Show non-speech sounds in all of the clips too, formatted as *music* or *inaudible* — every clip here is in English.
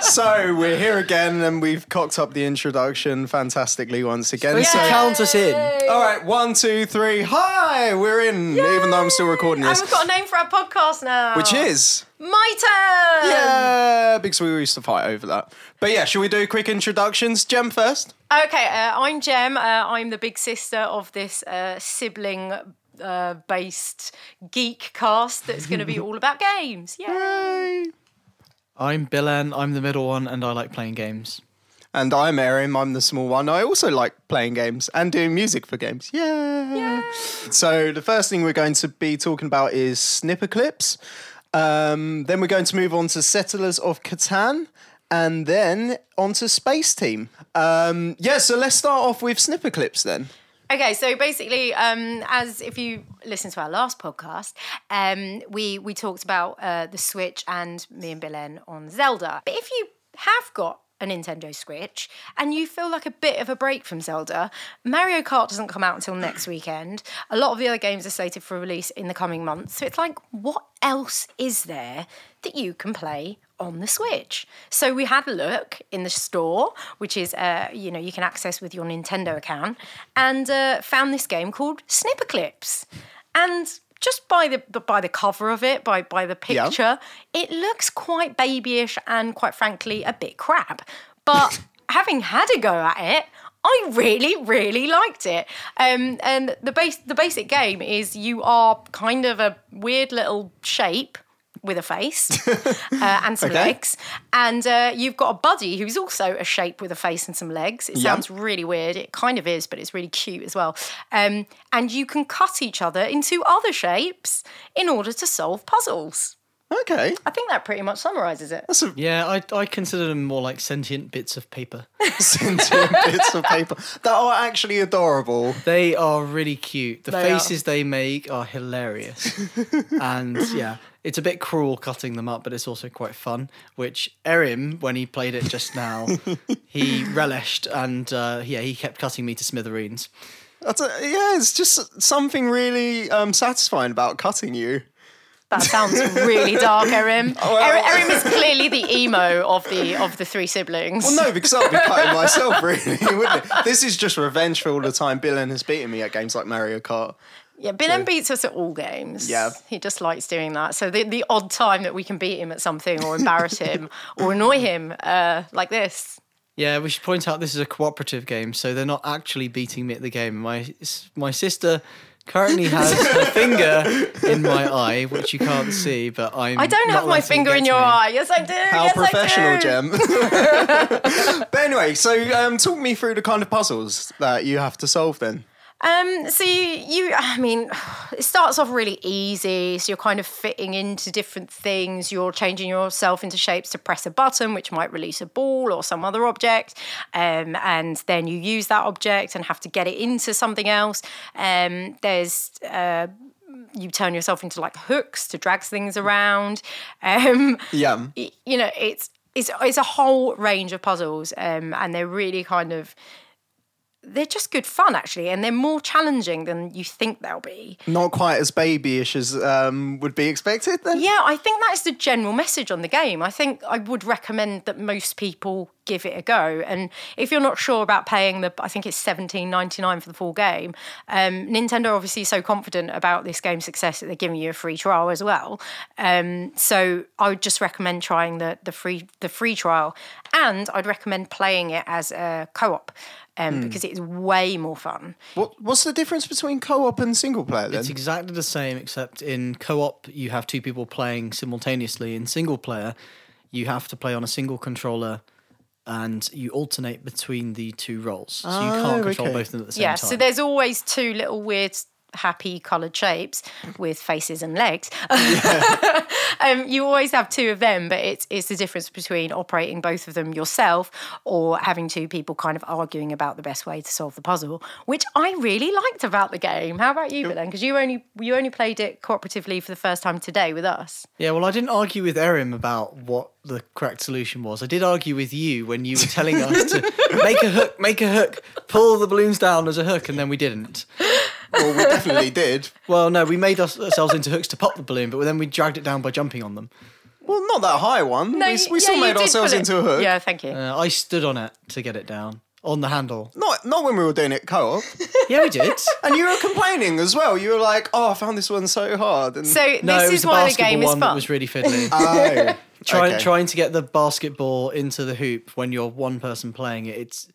So we're here again, and we've cocked up the introduction fantastically once again. So, count us in. all right, one, two, three. Hi, we're in. Even though I'm still recording And this, we've got a name for our podcast now. which is My Turn! yeah, because we used to fight over that. But yeah, shall we do quick introductions? Jem first. Okay, uh, I'm Jem. Uh, I'm the big sister of this uh, sibling uh, based geek cast that's going to be *laughs* all about games. Yay! Yay. I'm Billen. I'm the middle one, and I like playing games. And I'm Erin. I'm the small one. I also like playing games and doing music for games. Yeah. So the first thing we're going to be talking about is Snipperclips. Um, then we're going to move on to Settlers of Catan. And then on to Spaceteam. Um, yeah, so let's start off with Snipperclips then. Okay, so basically, um, as if you listen to our last podcast, um, we we talked about uh, the Switch and me and Bilen on Zelda. But if you have got a Nintendo Switch and you feel like a bit of a break from Zelda, Mario Kart doesn't come out until next weekend. A lot of the other games are slated for release in the coming months. So it's like, what else is there that you can play on the Switch. So we had a look in the store, which is uh, you know you can access with your Nintendo account, and uh, found this game called Snipperclips, and just by the by the cover of it, by by the Yeah. picture, it looks quite babyish and quite frankly a bit crap. But *laughs* having had a go at it. I really, really liked it. Um, and the base, the basic game is you are kind of a weird little shape with a face *laughs* uh, and some Okay. legs. And uh, you've got a buddy who's also a shape with a face and some legs. It Yeah. sounds really weird. It kind of is, but it's really cute as well. Um, and you can cut each other into other shapes in order to solve puzzles. Okay. I think that pretty much summarizes it. That's a Yeah, I, I consider them more like sentient bits of paper. *laughs* *laughs* sentient bits of paper that are actually adorable. They are really cute. The They are. faces they make are hilarious. and yeah, it's a bit cruel cutting them up, but it's also quite fun. Which Erin, when he played it just now, *laughs* he relished and uh, yeah, he kept cutting me to smithereens. That's a, yeah, it's just something really um, satisfying about cutting you. That sounds really *laughs* dark, Erin. well- Erin, Erin is clearly the emo of the of the three siblings. Well, no, because I'll be cutting *laughs* myself, really, wouldn't it? This is just revenge for all the time Billen has beaten me at games like Mario Kart. Yeah, Bill beats us at all games. Yeah. He just likes doing that. So the, the odd time that we can beat him at something or embarrass him *laughs* or annoy him uh, like this. Yeah, we should point out this is a cooperative game, so they're not actually beating me at the game. My my sister currently has *laughs* her finger in my eye, which you can't see, but I'm. I don't not have my finger in your me. eye. Yes, I do. How yes, professional, I do. Jem. *laughs* but anyway, so um, talk me through the kind of puzzles that you have to solve then. Um, so you, you, I mean, it starts off really easy. So you're kind of fitting into different things. You're changing yourself into shapes to press a button, which might release a ball or some other object. Um, and then you use that object and have to get it into something else. Um, there's uh, you turn yourself into like hooks to drag things around. Um, Yeah. you know, it's it's it's a whole range of puzzles, um, and they're really kind of they're just good fun actually, and they're more challenging than you think they'll be. Not quite as babyish as um, would be expected then. Yeah, I think that is the general message on the game. I think I would recommend that most people give it a go. And if you're not sure about paying the, I think it's seventeen ninety nine for the full game. Um, Nintendo obviously is so confident about this game's success that they're giving you a free trial as well. Um, so I would just recommend trying the the free the free trial, and I'd recommend playing it as a co op. Um, Because it's way more fun. What, what's the difference between co-op and single player then? It's exactly the same, except in co-op you have two people playing simultaneously. In single player, you have to play on a single controller, and you alternate between the two roles. So you Oh, can't control okay. both of them at the same yeah, time. Yeah, so there's always two little weird, happy coloured shapes with faces and legs. *laughs* *laughs* um, you always have two of them, but it's it's the difference between operating both of them yourself or having two people kind of arguing about the best way to solve the puzzle, which I really liked about the game. How about you, Bilen? Because you only you only played it cooperatively for the first time today with us. Yeah, well, I didn't argue with Erin about what the correct solution was. I did argue with you when you were telling us to *laughs* make a hook, make a hook, pull the balloons down as a hook, and then we didn't. Well, we definitely did. Well, no, we made ourselves into hooks to pop the balloon, but then we dragged it down by jumping on them. Well, not that high one. we we yeah, still made ourselves into a hook. Yeah, thank you. Uh, I stood on it to get it down on the handle. Not not when we were doing it co-op. *laughs* Yeah, we did. and you were complaining as well. You were like, "Oh, I found this one so hard." And so No, this it is the why the game is one that fun. was really fiddly. *laughs* oh, trying *laughs* okay. trying to get the basketball into the hoop when you're one person playing it it's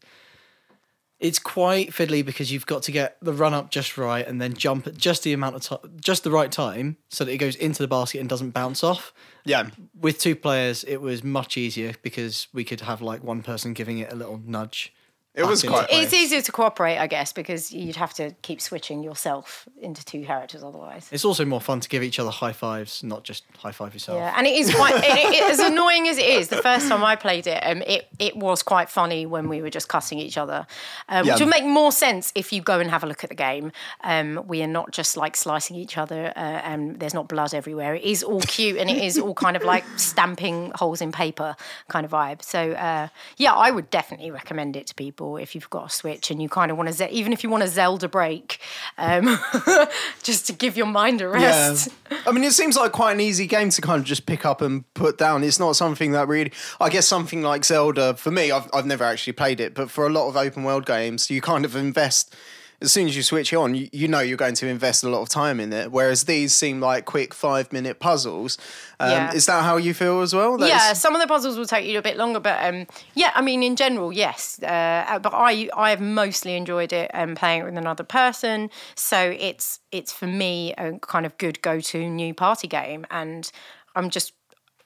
it's quite fiddly because you've got to get the run up just right and then jump at just the amount of time just the right time so that it goes into the basket and doesn't bounce off. Yeah, with two players it was much easier because we could have like one person giving it a little nudge it was quite. It's easier to cooperate, I guess, because you'd have to keep switching yourself into two characters otherwise. it's also more fun to give each other high fives not just high five yourself Yeah, and it is quite it, it, as annoying as it is. The first time I played it, um, it it was quite funny when we were just cussing each other, um, which would make more sense if you go and have a look at the game. Um, we are not just like slicing each other, uh, and there's not blood everywhere. It is all cute, and it is all kind of like stamping holes in paper kind of vibe. So uh, yeah, I would definitely recommend it to people if you've got a Switch and you kind of want to, even if you want a Zelda break, um, *laughs* just to give your mind a rest. Yeah. I mean, it seems like quite an easy game to kind of just pick up and put down. It's not something that really. I guess something like Zelda, for me, I've, I've never actually played it, but for a lot of open world games, you kind of invest. As soon as you switch it on, you, you know you're going to invest a lot of time in it. Whereas these seem like quick five minute puzzles. Um, Yeah. Is that how you feel as well? That yeah, it's- some of the puzzles will take you a bit longer, but um, yeah, I mean, in general, yes. Uh, but I I have mostly enjoyed it um, playing it with another person, so it's it's for me a kind of good go to new party game, and I'm just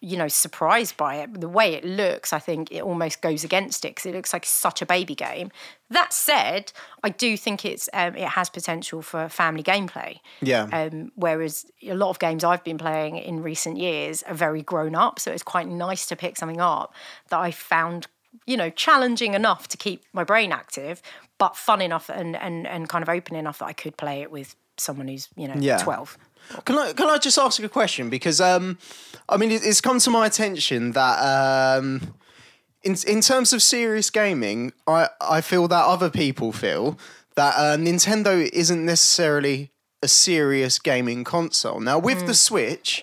you know surprised by it. The way it looks, I think it almost goes against it because it looks like such a baby game. That said, I do think it's um, it has potential for family gameplay. Yeah. Um, whereas a lot of games I've been playing in recent years are very grown up, so it's quite nice to pick something up that I found, you know, challenging enough to keep my brain active, but fun enough and and and kind of open enough that I could play it with someone who's you know Yeah. twelve. Can I can I just ask a question because um, I mean it, it's come to my attention that um, in in terms of serious gaming, I I feel that other people feel that uh, Nintendo isn't necessarily a serious gaming console. Now with the Switch.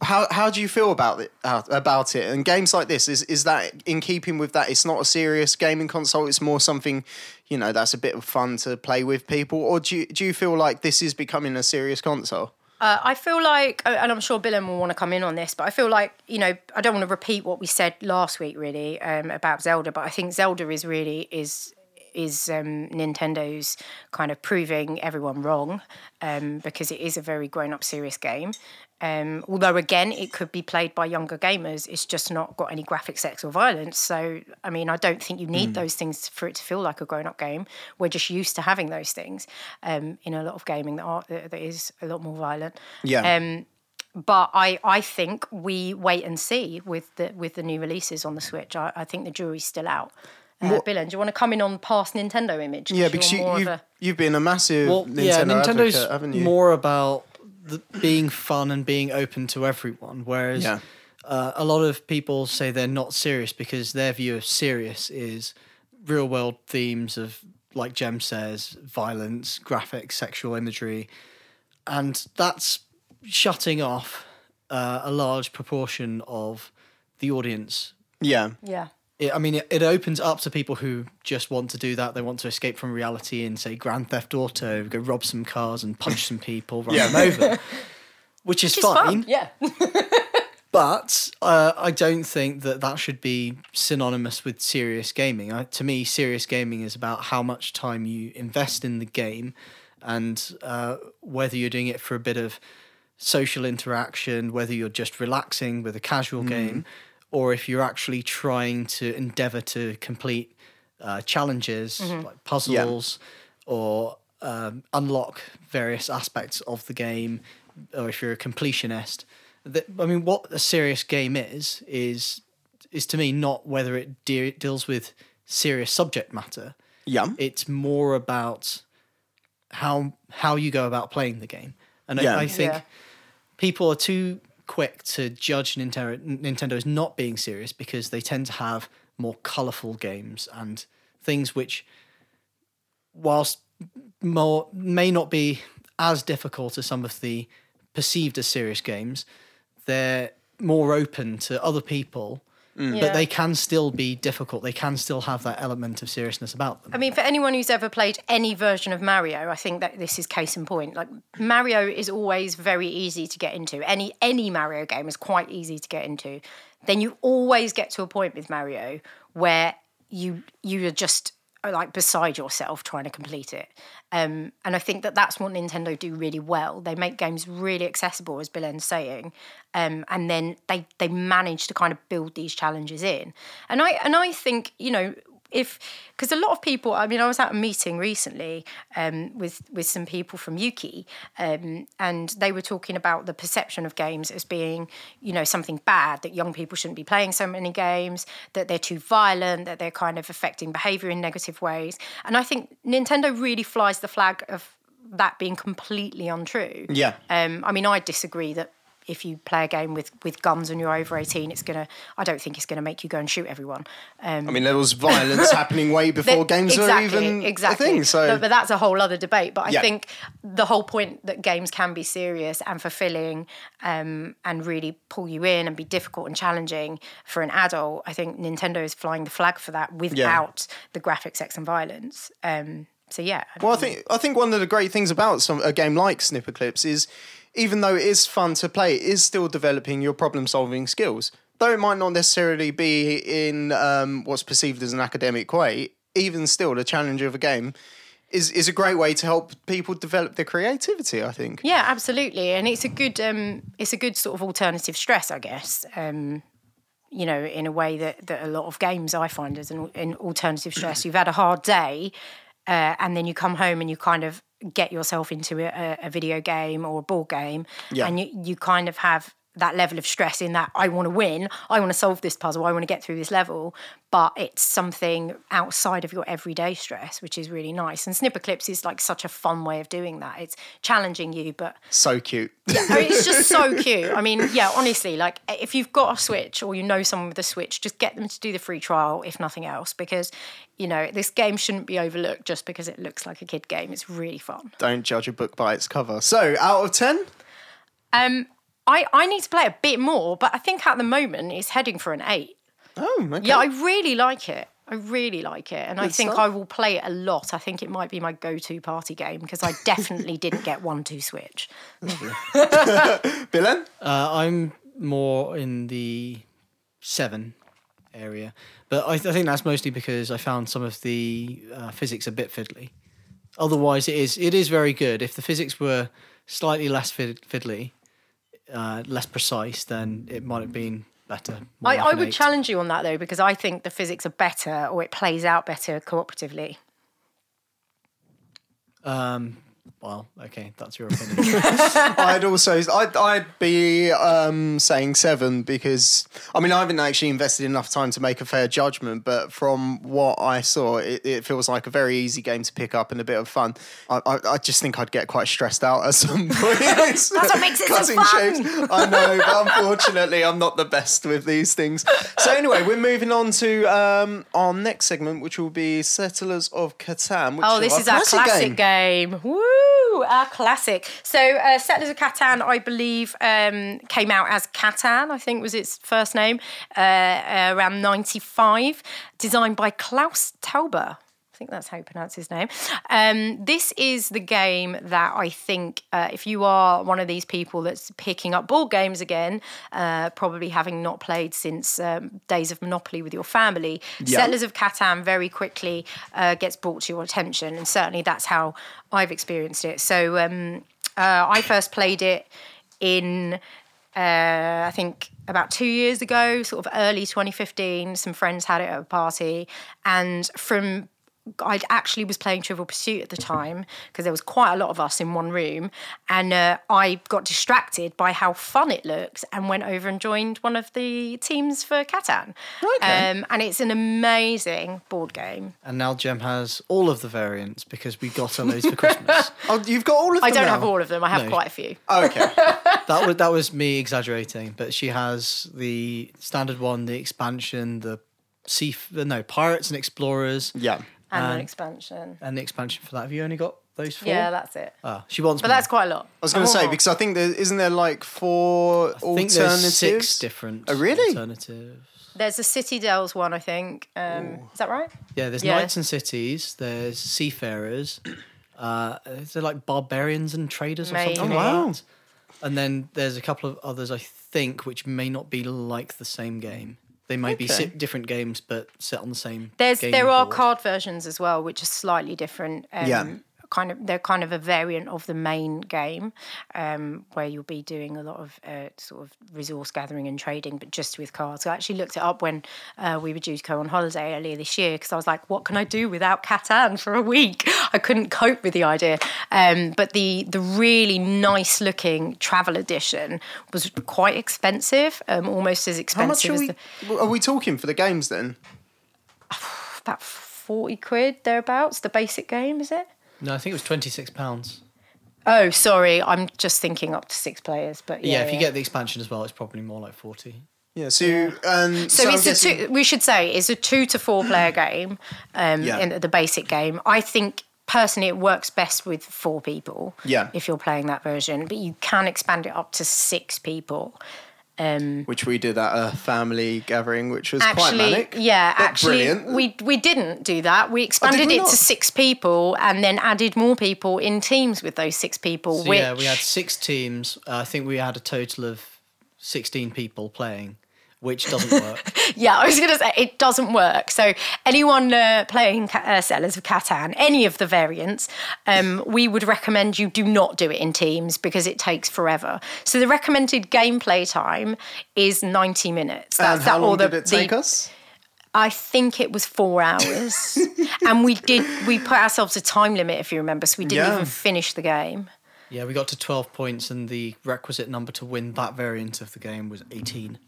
How, how do you feel about it uh, about it? And games like this is is that in keeping with that it's not a serious gaming console it's more something you know that's a bit of fun to play with people? Or do you, do you feel like this is becoming a serious console? Uh, I feel like, uh, and I'm sure Billen will want to come in on this, but I feel like, you know, I don't want to repeat what we said last week really um, about Zelda, but I think Zelda is really is is um, Nintendo's kind of proving everyone wrong um, because it is a very grown up, serious game. Um, although again, it could be played by younger gamers. It's just not got any graphic sex or violence. So, I mean, I don't think you need those things for it to feel like a grown-up game. We're just used to having those things um, in a lot of gaming that are that that is a lot more violent. Yeah. Um, but I, I think we wait and see with the with the new releases on the Switch. I, I think the jury's still out. Uh, Billen, do you want to come in on past Nintendo image? Yeah, because you're you, more of you've, a- you've been a massive well Nintendo yeah nintendo's advocate, haven't you? more about the, being fun and being open to everyone whereas Yeah. uh, a lot of people say they're not serious because their view of serious is real world themes of like jem says violence graphics sexual imagery and that's shutting off uh, a large proportion of the audience yeah, yeah. It, I mean, it, it opens up to people who just want to do that. They want to escape from reality and say Grand Theft Auto, go rob some cars and punch some people, run Yeah. them over, *laughs* which is It's fine. fun. Yeah. *laughs* *laughs* But uh, I don't think that that should be synonymous with serious gaming. I, to me, serious gaming is about how much time you invest in the game and uh, whether you're doing it for a bit of social interaction, whether you're just relaxing with a casual game, or if you're actually trying to endeavor to complete uh, challenges like puzzles or um, unlock various aspects of the game, or if you're a completionist. The, I mean, what a serious game is is is to me not whether it de- deals with serious subject matter. yeah, It's more about how how you go about playing the game, and Yeah. I, I think Yeah. people are too quick to judge Nintendo as not being serious because they tend to have more colorful games and things which, whilst more may not be as difficult as some of the perceived as serious games. They're more open to other people, Yeah. but they can still be difficult. They can still have that element of seriousness about them. I mean, for anyone who's ever played any version of Mario, I think that this is case in point. Like Mario is always very easy to get into. Any any Mario game is quite easy to get into. Then you always get to a point with Mario where you you are just like beside yourself trying to complete it. Um, and I think that that's what Nintendo do really well. They make games really accessible, as Bilen's saying, um, and then they they manage to kind of build these challenges in. And I and I think you know if because a lot of people i mean i was at a meeting recently um, with with some people from Ukie um, and they were talking about the perception of games as being you know something bad that young people shouldn't be playing so many games that they're too violent that they're kind of affecting behavior in negative ways and i think nintendo really flies the flag of that being completely untrue Yeah. um, I mean, I disagree that if you play a game with, with guns and you're over 18, it's going to, I don't think it's going to make you go and shoot everyone. Um, I mean, there was violence *laughs* happening way before games exactly, were even exactly. a thing. So No, but that's a whole other debate. But I Yeah. think the whole point that games can be serious and fulfilling um, and really pull you in and be difficult and challenging for an adult, I think Nintendo is flying the flag for that without the graphic, sex, and violence. Um, so yeah, Well, I think I think one of the great things about some a game like Snipperclips is, even though it is fun to play, it is still developing your problem solving skills. Though it might not necessarily be in um, what's perceived as an academic way, even still, the challenge of a game is is a great way to help people develop their creativity. I think. Yeah, absolutely, and it's a good um, it's a good sort of alternative stress, I guess. Um, you know, in a way that, that a lot of games I find as an, an alternative stress. You've had a hard day, uh, and then you come home and you kind of get yourself into a, a video game or a board game, Yeah. and you you kind of have that level of stress in that I want to win, I want to solve this puzzle, I want to get through this level, but it's something outside of your everyday stress, which is really nice. And Snipperclips is like such a fun way of doing that. It's challenging you, but So cute. I mean, it's just so *laughs* cute. I mean, yeah, honestly, like if you've got a Switch or you know someone with a Switch, just get them to do the free trial, if nothing else, because you know this game shouldn't be overlooked just because it looks like a kid game. It's really fun. Don't judge a book by its cover. So, out of ten, Um, I I need to play a bit more, but I think at the moment it's heading for an eight. oh, okay. Yeah, I really like it. I really like it, and I think stuff. I will play it a lot. I think it might be my go-to party game because I *laughs* definitely didn't get one to Switch. *laughs* Billen? Uh, I'm more in the seven area, but I, I think that's mostly because I found some of the uh, physics a bit fiddly. Otherwise, it is it is very good. If the physics were slightly less fid- fiddly, uh, less precise, then it might have been better. I, I would challenge you on that though, because I think the physics are better or it plays out better cooperatively. Um, well, okay, that's your *laughs* opinion. I'd also I'd, I'd be um, saying seven because I mean I haven't actually invested enough time to make a fair judgment, but from what I saw, it, it feels like a very easy game to pick up and a bit of fun. I, I, I just think I'd get quite stressed out at some *laughs* point. That's what makes it so fun. I know, but unfortunately, I'm not the best with these things. So anyway, we're moving on to um, our next segment, which will be Settlers of Catan. Which Oh, this is our classic game. Woo! Our classic. So, uh, Settlers of Catan, I believe, um, came out as Catan, I think was its first name, uh, around 95, designed by Klaus Teuber. I think that's how you pronounce his name. Um, this is the game that I think, uh, if you are one of these people that's picking up board games again, uh, probably having not played since um, days of Monopoly with your family, Yeah. Settlers of Catan very quickly uh, gets brought to your attention, and certainly that's how I've experienced it. So um, uh, I first played it in uh, I think about two years ago, sort of early 2015. Some friends had it at a party, and from I actually was playing Trivial Pursuit at the time because there was quite a lot of us in one room, and uh, I got distracted by how fun it looked and went over and joined one of the teams for Catan. Okay. Um, and it's an amazing board game. and now Jem has all of the variants because we got her loads for Christmas. *laughs* Oh, you've got all of them. I don't now? have all of them. I have No. quite a few. Oh, okay. *laughs* that was that was me exaggerating, but she has the standard one, the expansion, the sea, no pirates and explorers, yeah. And an expansion. And the expansion for that. Have you only got those four? Yeah, that's it. Ah, she wants But more. that's quite a lot. I was going to say because I think there isn't there like four I think there's alternatives. six different Oh, really? alternatives. There's a City Dells one, I think. Um, is that right? Yeah, there's Yeah. knights and cities. There's seafarers. Uh, is there like barbarians and traders or something Maybe. like Oh, wow. And then there's a couple of others I think which may not be like the same game. They might be Okay. si- different games but set on the same. There's there are card versions as well, which are slightly different. Um, Yeah. Kind of, they're kind of a variant of the main game, um, where you'll be doing a lot of uh, sort of resource gathering and trading, but just with cards. So I actually looked it up when uh, we were due to go on holiday earlier this year because I was like, "What can I do without Catan for a week?" I couldn't cope with the idea. Um, but the the really nice looking travel edition was quite expensive, um, almost as How expensive much are as we? the Are we talking for the games then? *sighs* about forty quid thereabouts. The basic game is it? No, I think it was twenty six pounds. Oh, sorry. I'm just thinking up to six players, but Yeah, yeah. if you get the expansion as well, it's probably more like forty. Yeah. So um, so, I'm it's guessing- a two. We should say it's a two to four player game. Um, Yeah. in the basic game, I think personally it works best with four people. Yeah. If you're playing that version, but you can expand it up to six people. Um, which we did at a family gathering, which was quite actually, manic. yeah, but actually, brilliant. Oh, we we didn't do that. We expanded we it not? to six people and then added more people in teams with those six people. So which yeah, we had six teams. Uh, I think we had a total of sixteen people playing, which doesn't *laughs* work. Yeah, I was going to say it doesn't work. So anyone uh, playing uh, Settlers of Catan, any of the variants, um, we would recommend you do not do it in teams because it takes forever. So the recommended gameplay time is 90 minutes. and how that, long the, did it the- take us? I think it was four hours, *laughs* and we did we put ourselves a time limit if you remember, so we didn't Yeah. even finish the game. yeah, we got to twelve points, and the requisite number to win that variant of the game was eighteen.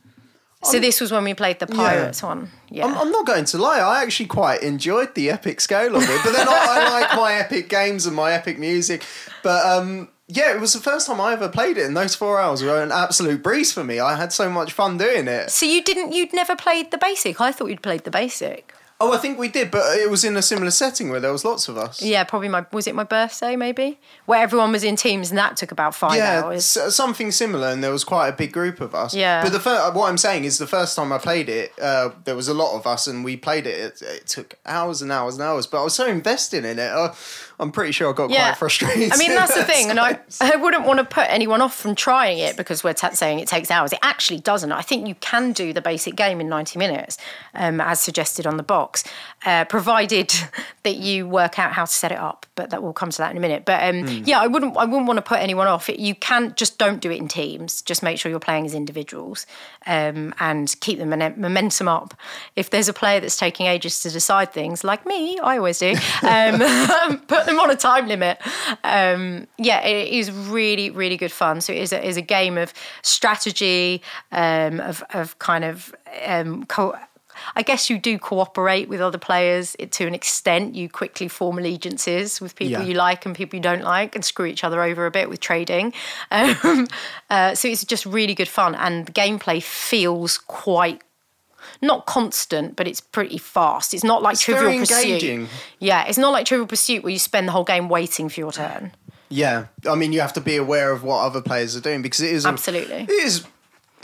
So this was when we played the pirates one. Yeah. I'm, I'm not going to lie. I actually quite enjoyed the epic scale of it, but then I, I like my *laughs* epic games and my epic music. But um, yeah, it was the first time I ever played it, and those four hours were an absolute breeze for me. I had so much fun doing it. so you didn't you'd never played the basic. I thought you'd played the basic. Oh, I think we did, but it was in a similar setting where there was lots of us. Yeah, probably my was it my birthday maybe where everyone was in teams and that took about five Yeah, hours. s- something similar, and there was quite a big group of us. Yeah. But the fir- what I'm saying is, the first time I played it, uh, there was a lot of us, and we played it. It, it took hours and hours and hours, but I was so invested in it. Uh, I'm pretty sure I got Yeah, quite frustrated. I mean that's the *laughs* thing, and I. I wouldn't want to put anyone off from trying it because we're t- saying it takes hours. It actually doesn't. I think you can do the basic game in ninety minutes, um, as suggested on the box, uh, provided *laughs* that you work out how to set it up. But that will come to that in a minute. But um, Hmm. yeah, I wouldn't I wouldn't want to put anyone off. You can just don't do it in teams. Just make sure you're playing as individuals um, and keep the momen- momentum up. If there's a player that's taking ages to decide things, like me, I always do, um, *laughs* *laughs* put them on a time limit. Um, yeah, it is really, really good fun. So it is a, is a game of strategy, um, of, of kind of um, co- I guess you do cooperate with other players to an extent. You quickly form allegiances with people Yeah. you like and people you don't like, and screw each other over a bit with trading. *laughs* Um, uh, so it's just really good fun, and the gameplay feels quite not constant, but it's pretty fast. It's not like Trivial very Pursuit. Yeah, it's not like Trivial Pursuit where you spend the whole game waiting for your turn. Yeah, I mean, you have to be aware of what other players are doing because it is a- Absolutely. it is.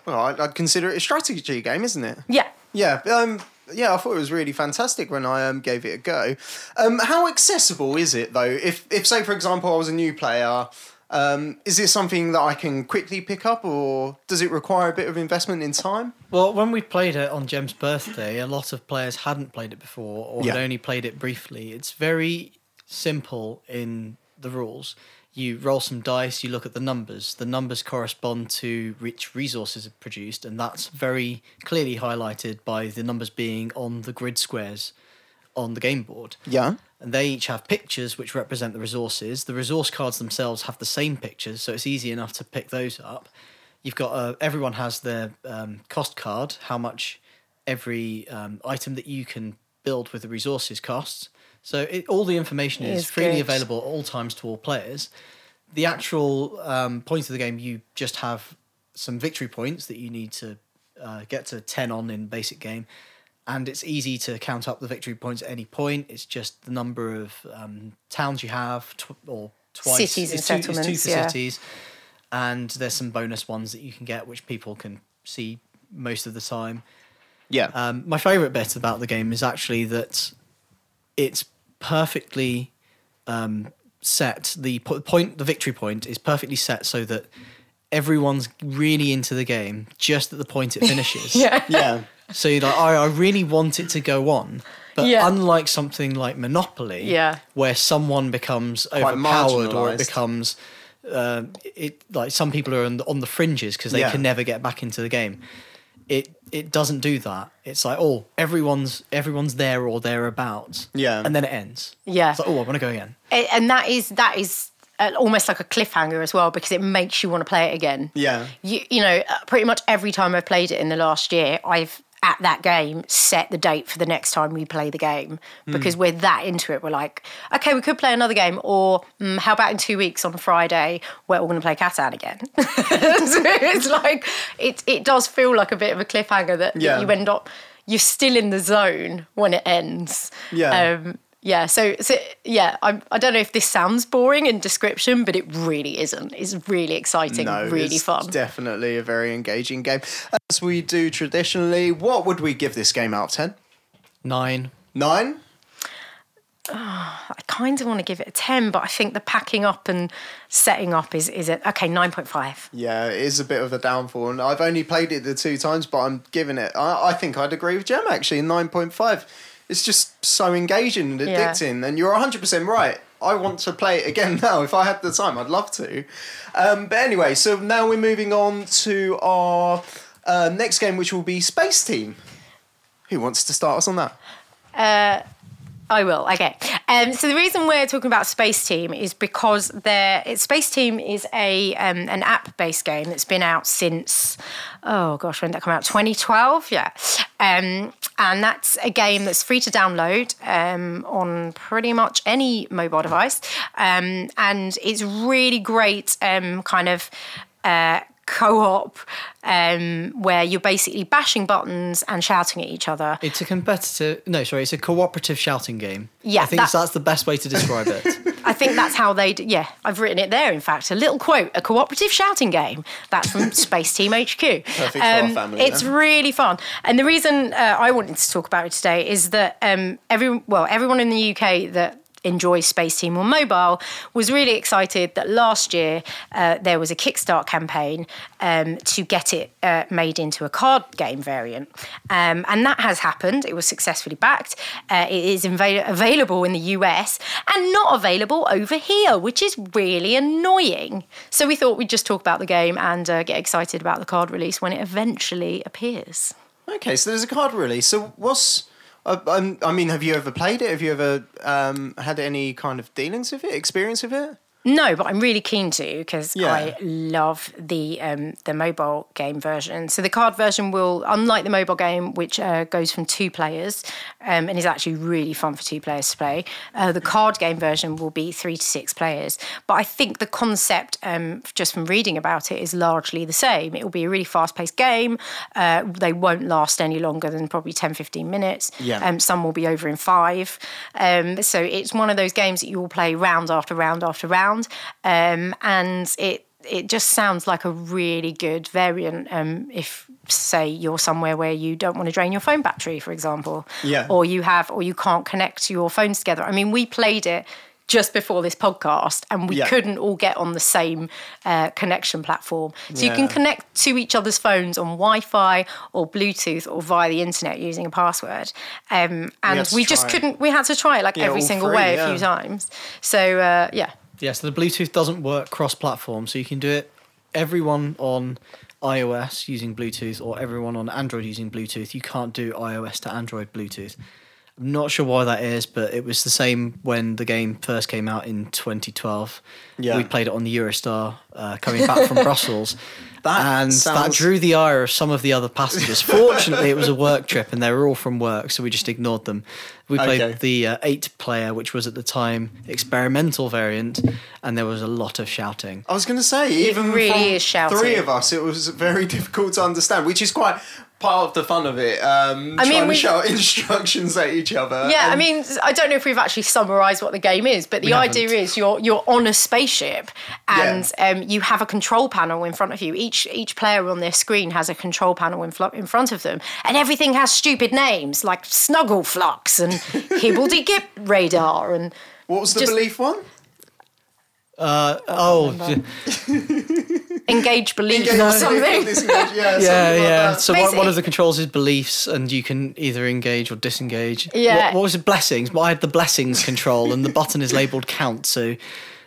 Well, I'd, I'd consider it a strategy game, isn't it? Yeah. Yeah, um, yeah, I thought it was really fantastic when I um, gave it a go. Um, how accessible is it though? If, if say for example I was a new player, um, is this something that I can quickly pick up, or does it require a bit of investment in time? Well, when we played it on Jem's birthday, a lot of players hadn't played it before or had only played it briefly. It's very simple in the rules. You roll some dice, you look at the numbers. The numbers correspond to which resources are produced, and that's very clearly highlighted by the numbers being on the grid squares on the game board. Yeah. And they each have pictures which represent the resources. The resource cards themselves have the same pictures, so it's easy enough to pick those up. You've got uh, everyone has their um, cost card, how much every um, item that you can build with the resources costs. So it, all the information It is, is freely good. available at all times to all players. The actual um, point of the game, you just have some victory points that you need to uh, get to ten on in basic game, and it's easy to count up the victory points at any point. It's just the number of um, towns you have, tw- or twice. Cities and it's two, It's settlements, two for yeah. cities, and there's some bonus ones that you can get, which people can see most of the time. Yeah. Um, my favourite bit about the game is actually that it's perfectly um, set. The po- point, the victory point, is perfectly set so that everyone's really into the game just at the point it finishes. *laughs* Yeah. yeah. So you're like, I, I really want it to go on. But Yeah. unlike something like Monopoly, Yeah. where someone becomes Quite overpowered or it becomes, um, it like some people are on the, on the fringes because they Yeah. can never get back into the game. It it doesn't do that. It's like oh everyone's everyone's there or thereabouts. Yeah. and then it ends. Yeah. It's like oh I want to go again. A- and that is that is uh, almost like a cliffhanger as well because it makes you want to play it again. Yeah. You you know, uh, pretty much every time I've played it in the last year, I've at that game set the date for the next time we play the game because we're that into it. We're like, okay, we could play another game, or mm, how about in two weeks on Friday we're all going to play Catan again. *laughs* so it's like it it does feel like a bit of a cliffhanger that Yeah. you end up you're still in the zone when it ends. Yeah. Um, yeah, so so yeah, I I don't know if this sounds boring in description, but it really isn't. It's really exciting, No, really it's fun. definitely a very engaging game. As we do traditionally, what would we give this game out of 10? Nine. Nine? Ah, I kind of want to give it a ten, but I think the packing up and setting up is is it okay nine point five. Yeah, it is a bit of a downfall. And I've only played it the two times, but I'm giving it, I, I think I'd agree with Jem actually, 9.5. It's just so engaging and Yeah. addicting. And you're 100% right. I want to play it again *laughs* now. If I had the time, I'd love to. Um, but anyway, so now we're moving on to our uh, next game, which will be Spaceteam. Who wants to start us on that? I will. Okay. Um, so the reason we're talking about Spaceteam is because there, Spaceteam is a um, an app based game that's been out since oh gosh when did that come out 2012 yeah um, and that's a game that's free to download um, on pretty much any mobile device um, and it's really great um, kind of uh, co-op um, where you're basically bashing buttons and shouting at each other It's a competitive. No, sorry, it's a cooperative shouting game. Yeah, I think that- that's the best way to describe it. *laughs* I think that's how they. D- yeah, I've written it there. In fact, a little quote: a cooperative shouting game. That's from *laughs* Spaceteam HQ. Perfect for our family, It's then. really fun, and the reason uh, I wanted to talk about it today is that um, every well, everyone in the UK that enjoys Spaceteam on mobile was really excited that last year uh, there was a Kickstart campaign um, to get it uh, made into a card game variant. Um, and that has happened. It was successfully backed. Uh, it is inva- available in the US and not available over here, which is really annoying. So we thought we'd just talk about the game and uh, get excited about the card release when it eventually appears. Okay, so there's a card release. So what's uh, um, I mean, have you ever played it? Have you ever um, had any kind of dealings with it, experience with it? No, but I'm really keen to because Yeah. I love the um, the mobile game version. So the card version will, unlike the mobile game, which uh, goes from two players um, and is actually really fun for two players to play. Uh, the card game version will be three to six players. But I think the concept, um, just from reading about it, is largely the same. It will be a really fast paced game. Uh, they won't last any longer than probably 10, 15 minutes. Yeah. Um, some will be over in five. Um, so it's one of those games that you will play round after round after round, um, and it it just sounds like a really good variant. Um, if say you're somewhere where you don't want to drain your phone battery, for example, Yeah. or you have or you can't connect your phones together. I mean, we played it. Just before this podcast, and we Yeah. couldn't all get on the same uh, connection platform. So you can connect to each other's phones on Wi-Fi or Bluetooth or via the internet using a password. Um, and to we just couldn't. We had to try it like Yeah, every single three, way a few times. So uh, yeah, Yeah, so the Bluetooth doesn't work cross platform, so you can do it everyone on iOS using Bluetooth or everyone on Android using Bluetooth. You can't do iOS to Android Bluetooth. I'm not sure why that is, but it was the same when the game first came out in 2012. Yeah. We played it on the Eurostar uh, coming back from *laughs* Brussels, That and that drew the ire of some of the other passengers. *laughs* Fortunately, it was a work trip, and they were all from work, so we just ignored them. We played Okay. the uh, eight-player, which was at the time experimental variant, and there was a lot of shouting. I was going to say, even really from is shouty. three of us, it was very *laughs* difficult to understand, which is quite part of the fun of it. Um, I mean, trying to we- shout *laughs* instructions at each other. Yeah, I mean, I don't know if we've actually summarised what the game is, but the idea haven't. is you're you're on a spaceship and um, you have a control panel in front of you. Each each player on their screen has a control panel in, fl- in front of them, and everything has stupid names like Snuggleflux and *laughs* Hibbledy-Gip Radar and what was the just- belief one? Uh, oh, j- Engage Belief or something. disengage, yeah, something *laughs* yeah, like So one, one of the controls is beliefs, and you can either engage or disengage. Yeah. What, what was it? Blessings. Well, I had the blessings control, and the button is labelled count. So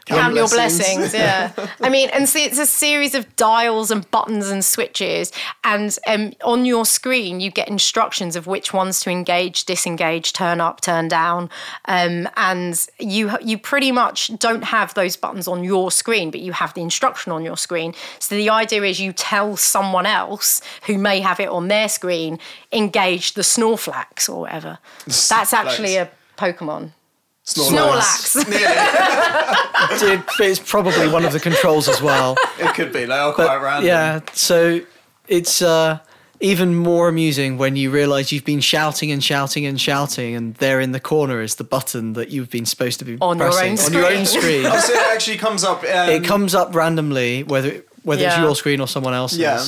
count your blessings. blessings. Yeah, *laughs* I mean, and see, it's a series of dials and buttons and switches, and um, on your screen you get instructions of which ones to engage, disengage, turn up, turn down, um, and you you pretty much don't have those buttons on your screen, but you have the instruction on your screen. So the idea is you tell someone else who may have it on their screen, engage the Snorflax or whatever. That's actually a Pokemon. Snorlax. Snorlax. *laughs* Yeah, it's probably one of the controls as well. it could be. They are quite random. Yeah, so it's uh, even more amusing when you realise you've been shouting and shouting and shouting, and there in the corner is the button that you've been supposed to be On pressing own on your own screen. Oh, *laughs* so it actually comes up. Um, it comes up randomly, whether whether it's your screen or someone else's. Yeah.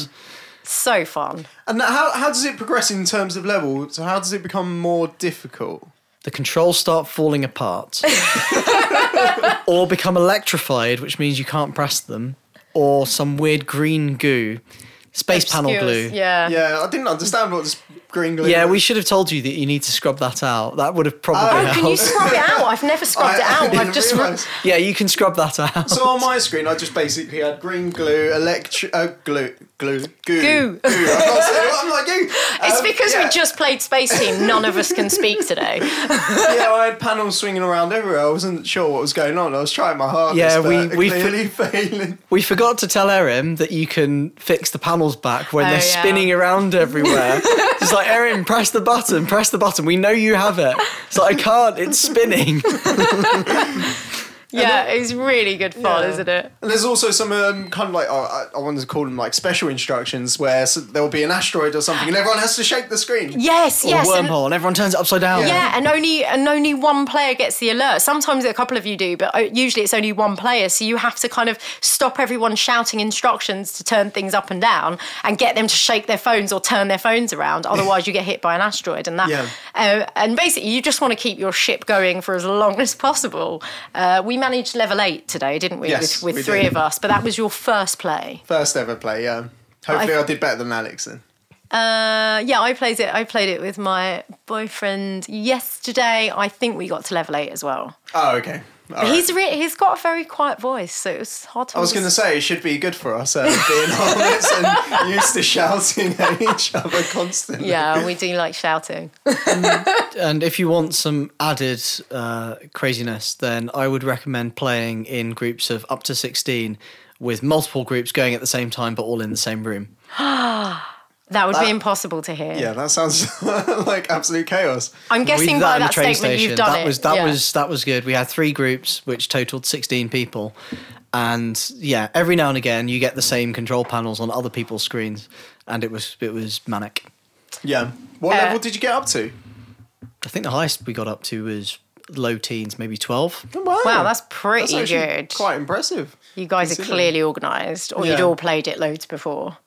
so fun. And how, how does it progress in terms of level? So how does it become more difficult? The controls start falling apart, *laughs* or become electrified, which means you can't press them, or some weird green goo, space panel Obscures, glue. Yeah. Yeah, I didn't understand what this green glue. Yeah, we should have told you that you need to scrub that out. That would have probably Oh, Oh, can you scrub it out? I've never scrubbed *laughs* I- it out. didn't I've just realise. Yeah, you can scrub that out. So on my screen, I just basically had green glue, electric, uh, glue, glue, goo, Goo. I'm, not I'm like goo. It's Um, because yeah. we just played Spaceteam. None of us can speak today. *laughs* yeah, I had panels swinging around everywhere. I wasn't sure what was going on. I was trying my hardest. Yeah, we- we clearly failing. We forgot to tell Erin that you can fix the panels back when Oh, they're yeah. spinning around everywhere. *laughs* it's like, Erin, press the button, press the button. We know you have it. It's like, I can't, it's spinning. *laughs* Yeah, it's really good fun, Yeah. isn't it? And there's also some um, kind of like oh, I, I wanted to call them like special instructions where s there will be an asteroid or something, and everyone has to shake the screen. Yes, Or yes. a and- wormhole, and everyone turns it upside down. yeah, and only and only one player gets the alert. Sometimes a couple of you do, but uh, usually it's only one player. So you have to kind of stop everyone shouting instructions to turn things up and down, and get them to shake their phones or turn their phones around. *laughs* Otherwise, you get hit by an asteroid, and that. Yeah. Uh, and basically, you just want to keep your ship going for as long as possible. Uh, we managed level eight today, didn't we? Yes, with we three did. of us, but that was your first play. First ever play, yeah. Hopefully, I- I, did better than Alex then. Uh, yeah, I played it. I played it with my boyfriend yesterday. I think we got to level eight as well. Oh, okay. All right. He's re- he's got a very quiet voice, so it was hard to. I was going to say it should be good for us, uh, being *laughs* honest and used to shouting at each other constantly. Yeah, we do like shouting. *laughs* And if you want some added uh, craziness, then I would recommend playing in groups of up to 16 with multiple groups going at the same time, but all in the same room. *gasps* *gasps* That would be impossible to hear. Yeah, that sounds *laughs* like absolute chaos. I'm guessing did by that train statement you've done that it. Was, that yeah. was that was good. We had three groups, which totaled 16 people. And yeah, every now and again you get the same control panels on other people's screens, and it was it was manic. Yeah. What Uh, level did you get up to? I think the highest we got up to was low teens, maybe 12. Oh, wow. Wow, that's pretty actually good. Quite impressive. You guys are clearly organised, or you'd all played it loads before.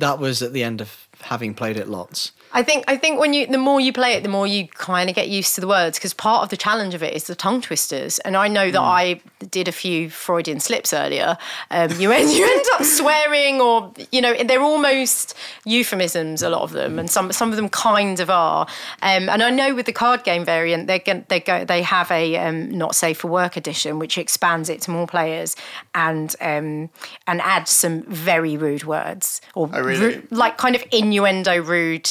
That was at the end of having played it lots. I think I think when you the more you play it, the more you kind of get used to the words because part of the challenge of it is the tongue twisters. And I know that I did a few Freudian slips earlier. Um, you end *laughs* you end up swearing, or you know, they're almost euphemisms. A lot of them, and some some of them kind of are. Um, and I know with the card game variant, they're they go they have a um, not safe for work edition, which expands it to more players and um, and adds some very rude words or Oh, really? ru- like kind of innuendo rude.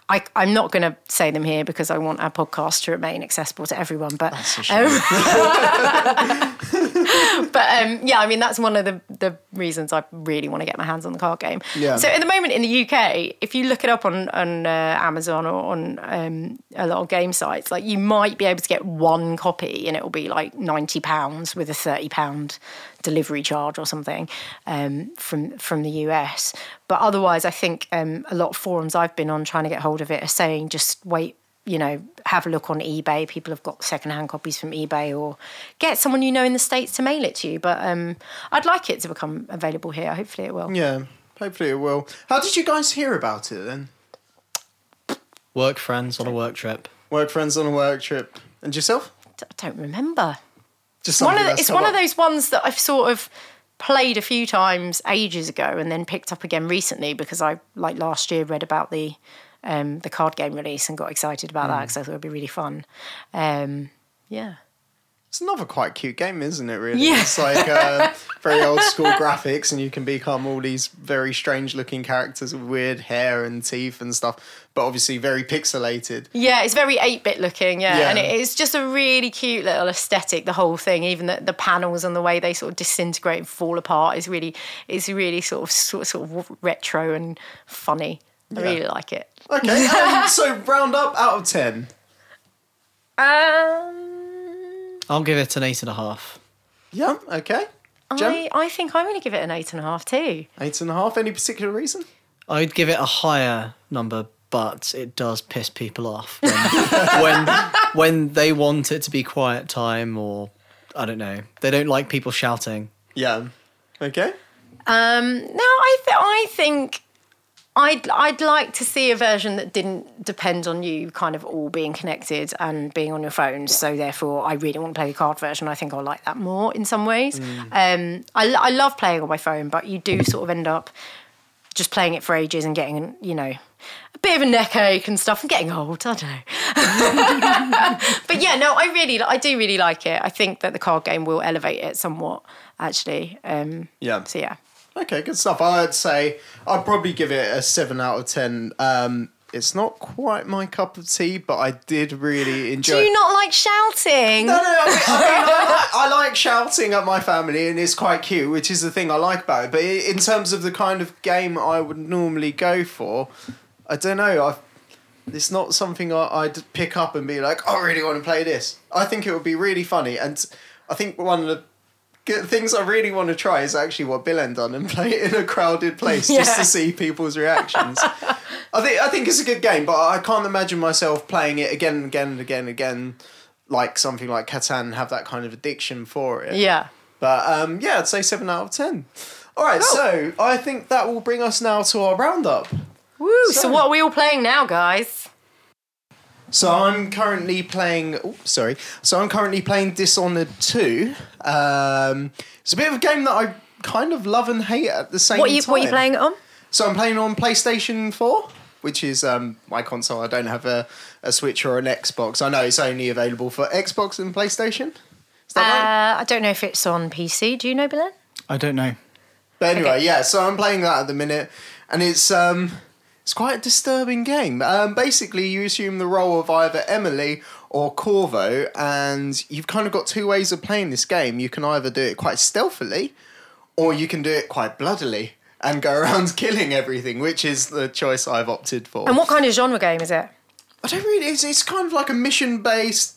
I, I'm not going to say them here because I want our podcast to remain accessible to everyone. But um, *laughs* but um, yeah, I mean that's one of the the reasons I really want to get my hands on the card game. Yeah. So at the moment in the UK, if you look it up on on uh, Amazon or on um, a lot of game sites, like you might be able to get one copy and it will be like ninety pounds with a thirty pound delivery charge or something um, from from the US. But otherwise, I think um, a lot of forums I've been on trying to get hold of it are saying just wait you know, have a look on eBay. People have got secondhand copies from eBay, or get someone you know in the states to mail it to you. But um, I'd like it to become available here. Hopefully, it will. Yeah, hopefully it will. How did you guys hear about it then? Work friends on a work trip. Work friends on a work trip, and yourself? I don't remember. Just One of the, it's one of those ones that I've sort of played a few times ages ago, and then picked up again recently because I like last year read about the um, the card game release and got excited about Hmm. that because I thought it'd be really fun. Um, yeah. It's another quite cute game, isn't it? Really, Yeah. it's like uh, very old school graphics, and you can become all these very strange looking characters with weird hair and teeth and stuff. But obviously, very pixelated. Yeah, it's very 8 bit looking, yeah. Yeah. And it, it's just a really cute little aesthetic, the whole thing. Even the, the panels and the way they sort of disintegrate and fall apart is really is really sort of sort of, sort of retro and funny. I Yeah. really like it. Okay, um, *laughs* so round up out of ten. Um, I'll give it an eight and a half. Yeah. Okay. Gem? I, I think I'm going to give it an eight and a half too. Eight and a half. Any particular reason? I'd give it a higher number, but it does piss people off when *laughs* when, when they want it to be quiet time, or I don't know, they don't like people shouting. Yeah. Okay. Um, no, I th- I think I'd I'd like to see a version that didn't depend on you kind of all being connected and being on your phone. So therefore, I really want to play the card version. I think I'll like that more in some ways. Um, I I love playing on my phone, but you do sort of end up just playing it for ages and getting you know a bit of a neck ache and stuff. I'm getting old, I don't *laughs* know. but yeah, no, I really I do really like it. I think that the card game will elevate it somewhat actually. Um, Yeah. so yeah. Okay, good stuff. I'd say I'd probably give it a seven out of ten. Um, it's not quite my cup of tea, but I did really *gasps* enjoy. Do you not like shouting? No, no, I, mean, I, mean, I, like, *laughs* I like shouting at my family, and it's quite cute, which is the thing I like about it. But in terms of the kind of game I would normally go for, I don't know. I, it's not something I, I'd pick up and be like, "I really want to play this." I think it would be really funny, and I think one of the things I really want to try is actually what Bill done and *laughs* play it in a crowded place just to see people's reactions. I think I think it's a good game, but I can't imagine myself playing it again and again and again and again, like something like Catan, have that kind of addiction for it. Yeah. But um, yeah, I'd say seven out of ten. All right, so I think that will bring us now to our roundup. Woo. So, So- what are we all playing now, guys? So I'm currently playing. Oh, sorry. So I'm currently playing Dishonored Two. Um, it's a bit of a game that I kind of love and hate at the same What are you time. what are you playing it on? So I'm playing on PlayStation Four, which is um, my console. I don't have a, a Switch or an Xbox. I know it's only available for Xbox and PlayStation. Is that right? Uh, I don't know if it's on PC. Do you know, Belen? I don't know. But anyway, Okay. yeah. So I'm playing that at the minute, and it's um, it's quite a disturbing game. Um, basically, you assume the role of either Emily or Corvo, and you've kind of got two ways of playing this game. You can either do it quite stealthily, or you can do it quite bloodily and go *laughs* around killing everything, which is the choice I've opted for. And what kind of genre game is it? I don't really. It's, it's kind of like a mission based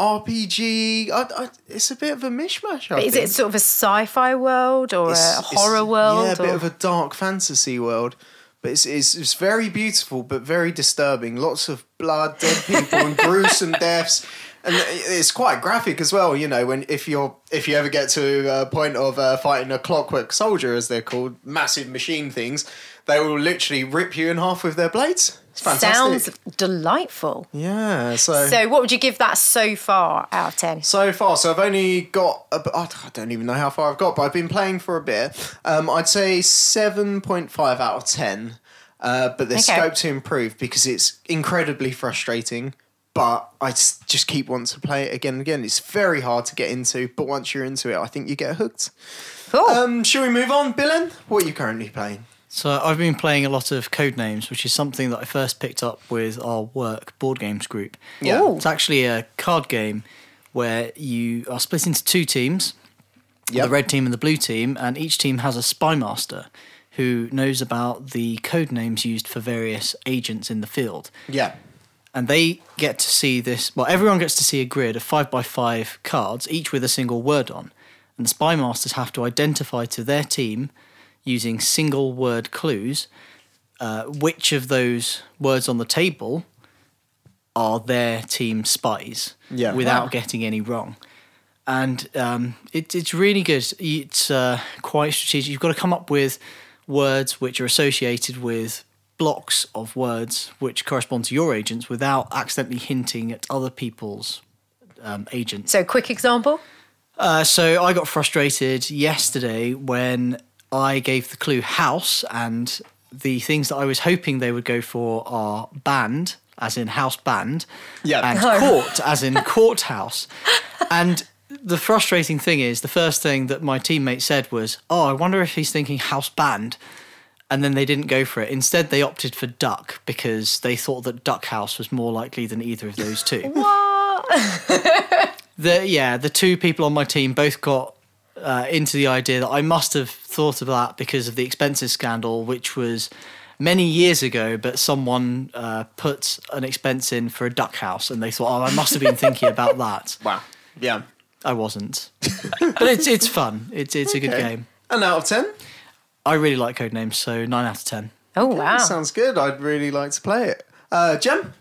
RPG. I, I, it's a bit of a mishmash. I Is think. it sort of a sci-fi world or It's- a horror world? Yeah, a bit of a dark fantasy world. But it's, it's, it's very beautiful, but very disturbing. Lots of blood, dead people, and gruesome *laughs* deaths. And it's quite graphic as well. You know, when if you're if you ever get to a point of uh, fighting a clockwork soldier, as they're called, massive machine things, they will literally rip you in half with their blades. Sounds delightful. yeah. So So, what would you give that so far out of ten? so far, so I've only got, a, I don't even know how far I've got, but I've been playing for a bit. Um, I'd say 7.5 out of 10. Uh, but there's Okay. scope to improve because it's incredibly frustrating. But I just keep wanting to play it again and again. It's very hard to get into, but once you're into it, I think you get hooked. Cool. Um, shall we move on, Billen? What are you currently playing? So I've been playing a lot of Codenames, which is something that I first picked up with our work board games group. Yeah. Ooh. It's actually a card game where you are split into two teams, Yep. the red team and the blue team, and each team has a spy master who knows about the code names used for various agents in the field. Yeah. And they get to see this. Well, everyone gets to see a grid of five by five cards, each with a single word on. And the spy masters have to identify to their team using single word clues uh, which of those words on the table are their team spies Yeah. without Wow. getting any wrong. And um, it, it's really good. It's uh, quite strategic. You've got to come up with words which are associated with blocks of words which correspond to your agents without accidentally hinting at other people's um, agents. So, quick example. Uh, so I got frustrated yesterday when I gave the clue house, and the things that I was hoping they would go for are band, as in house band, Yeah. and *laughs* Oh. court, as in courthouse. And the frustrating thing is, the first thing that my teammate said was, "Oh, I wonder if he's thinking house band." And then they didn't go for it. Instead, they opted for duck because they thought that duck house was more likely than either of those two. *laughs* What? *laughs* the yeah, the two people on my team both got uh, into the idea that I must have thought of that because of the expenses scandal, which was many years ago. But someone uh, put an expense in for a duck house, and they thought, "Oh, I must have been thinking about that." *laughs* Wow. Yeah. I wasn't, *laughs* but it's it's fun. It's it's a good game. And out of 10? I really like Codenames, so nine out of ten. Oh, wow. Sounds good. I'd really like to play it. Uh, Jem?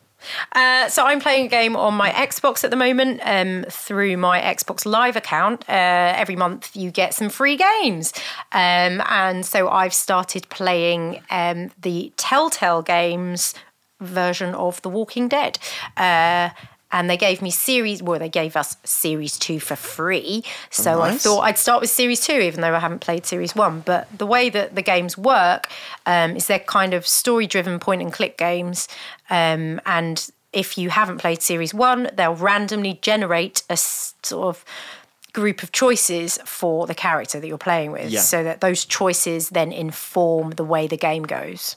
Uh, so I'm playing a game on my Xbox at the moment um, through my Xbox Live account. Uh, every month you get some free games, um, and so I've started playing um, the Telltale Games version of The Walking Dead. Uh, and they gave me series, well, they gave us series two for free. So I thought I'd start with series two, even though I haven't played series one. But the way that the games work um, is they're kind of story driven point and click games. Um, and if you haven't played series one, they'll randomly generate a sort of group of choices for the character that you're playing with Yeah. so that those choices then inform the way the game goes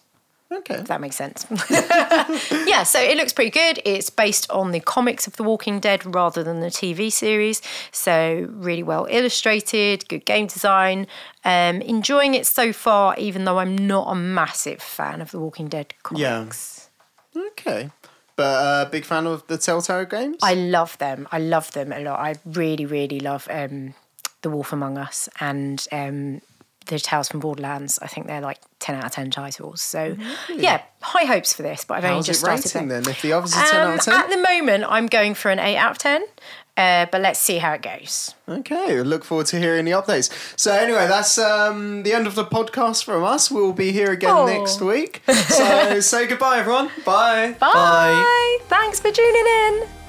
Okay. if that makes sense. *laughs* *laughs* yeah, so it looks pretty good. It's based on the comics of The Walking Dead rather than the TV series. So, really well illustrated, good game design. Um, enjoying it so far, even though I'm not a massive fan of The Walking Dead Yeah. comics. Okay. But uh, big fan of the Telltale games? I love them. I love them a lot. I really, really love um, The Wolf Among Us and um, The Tales from Borderlands. I think they're like 10 out of 10 titles. So, yeah, high hopes for this, but I've only just it started rating then? If the others are 10 Um, out of 10? At the moment, I'm going for an 8 out of 10, uh, but let's see how it goes. Okay, look forward to hearing the updates. So anyway, that's um, the end of the podcast from us. We'll be here again Oh. next week. *laughs* So say goodbye, everyone. Bye. Bye. Thanks for tuning in.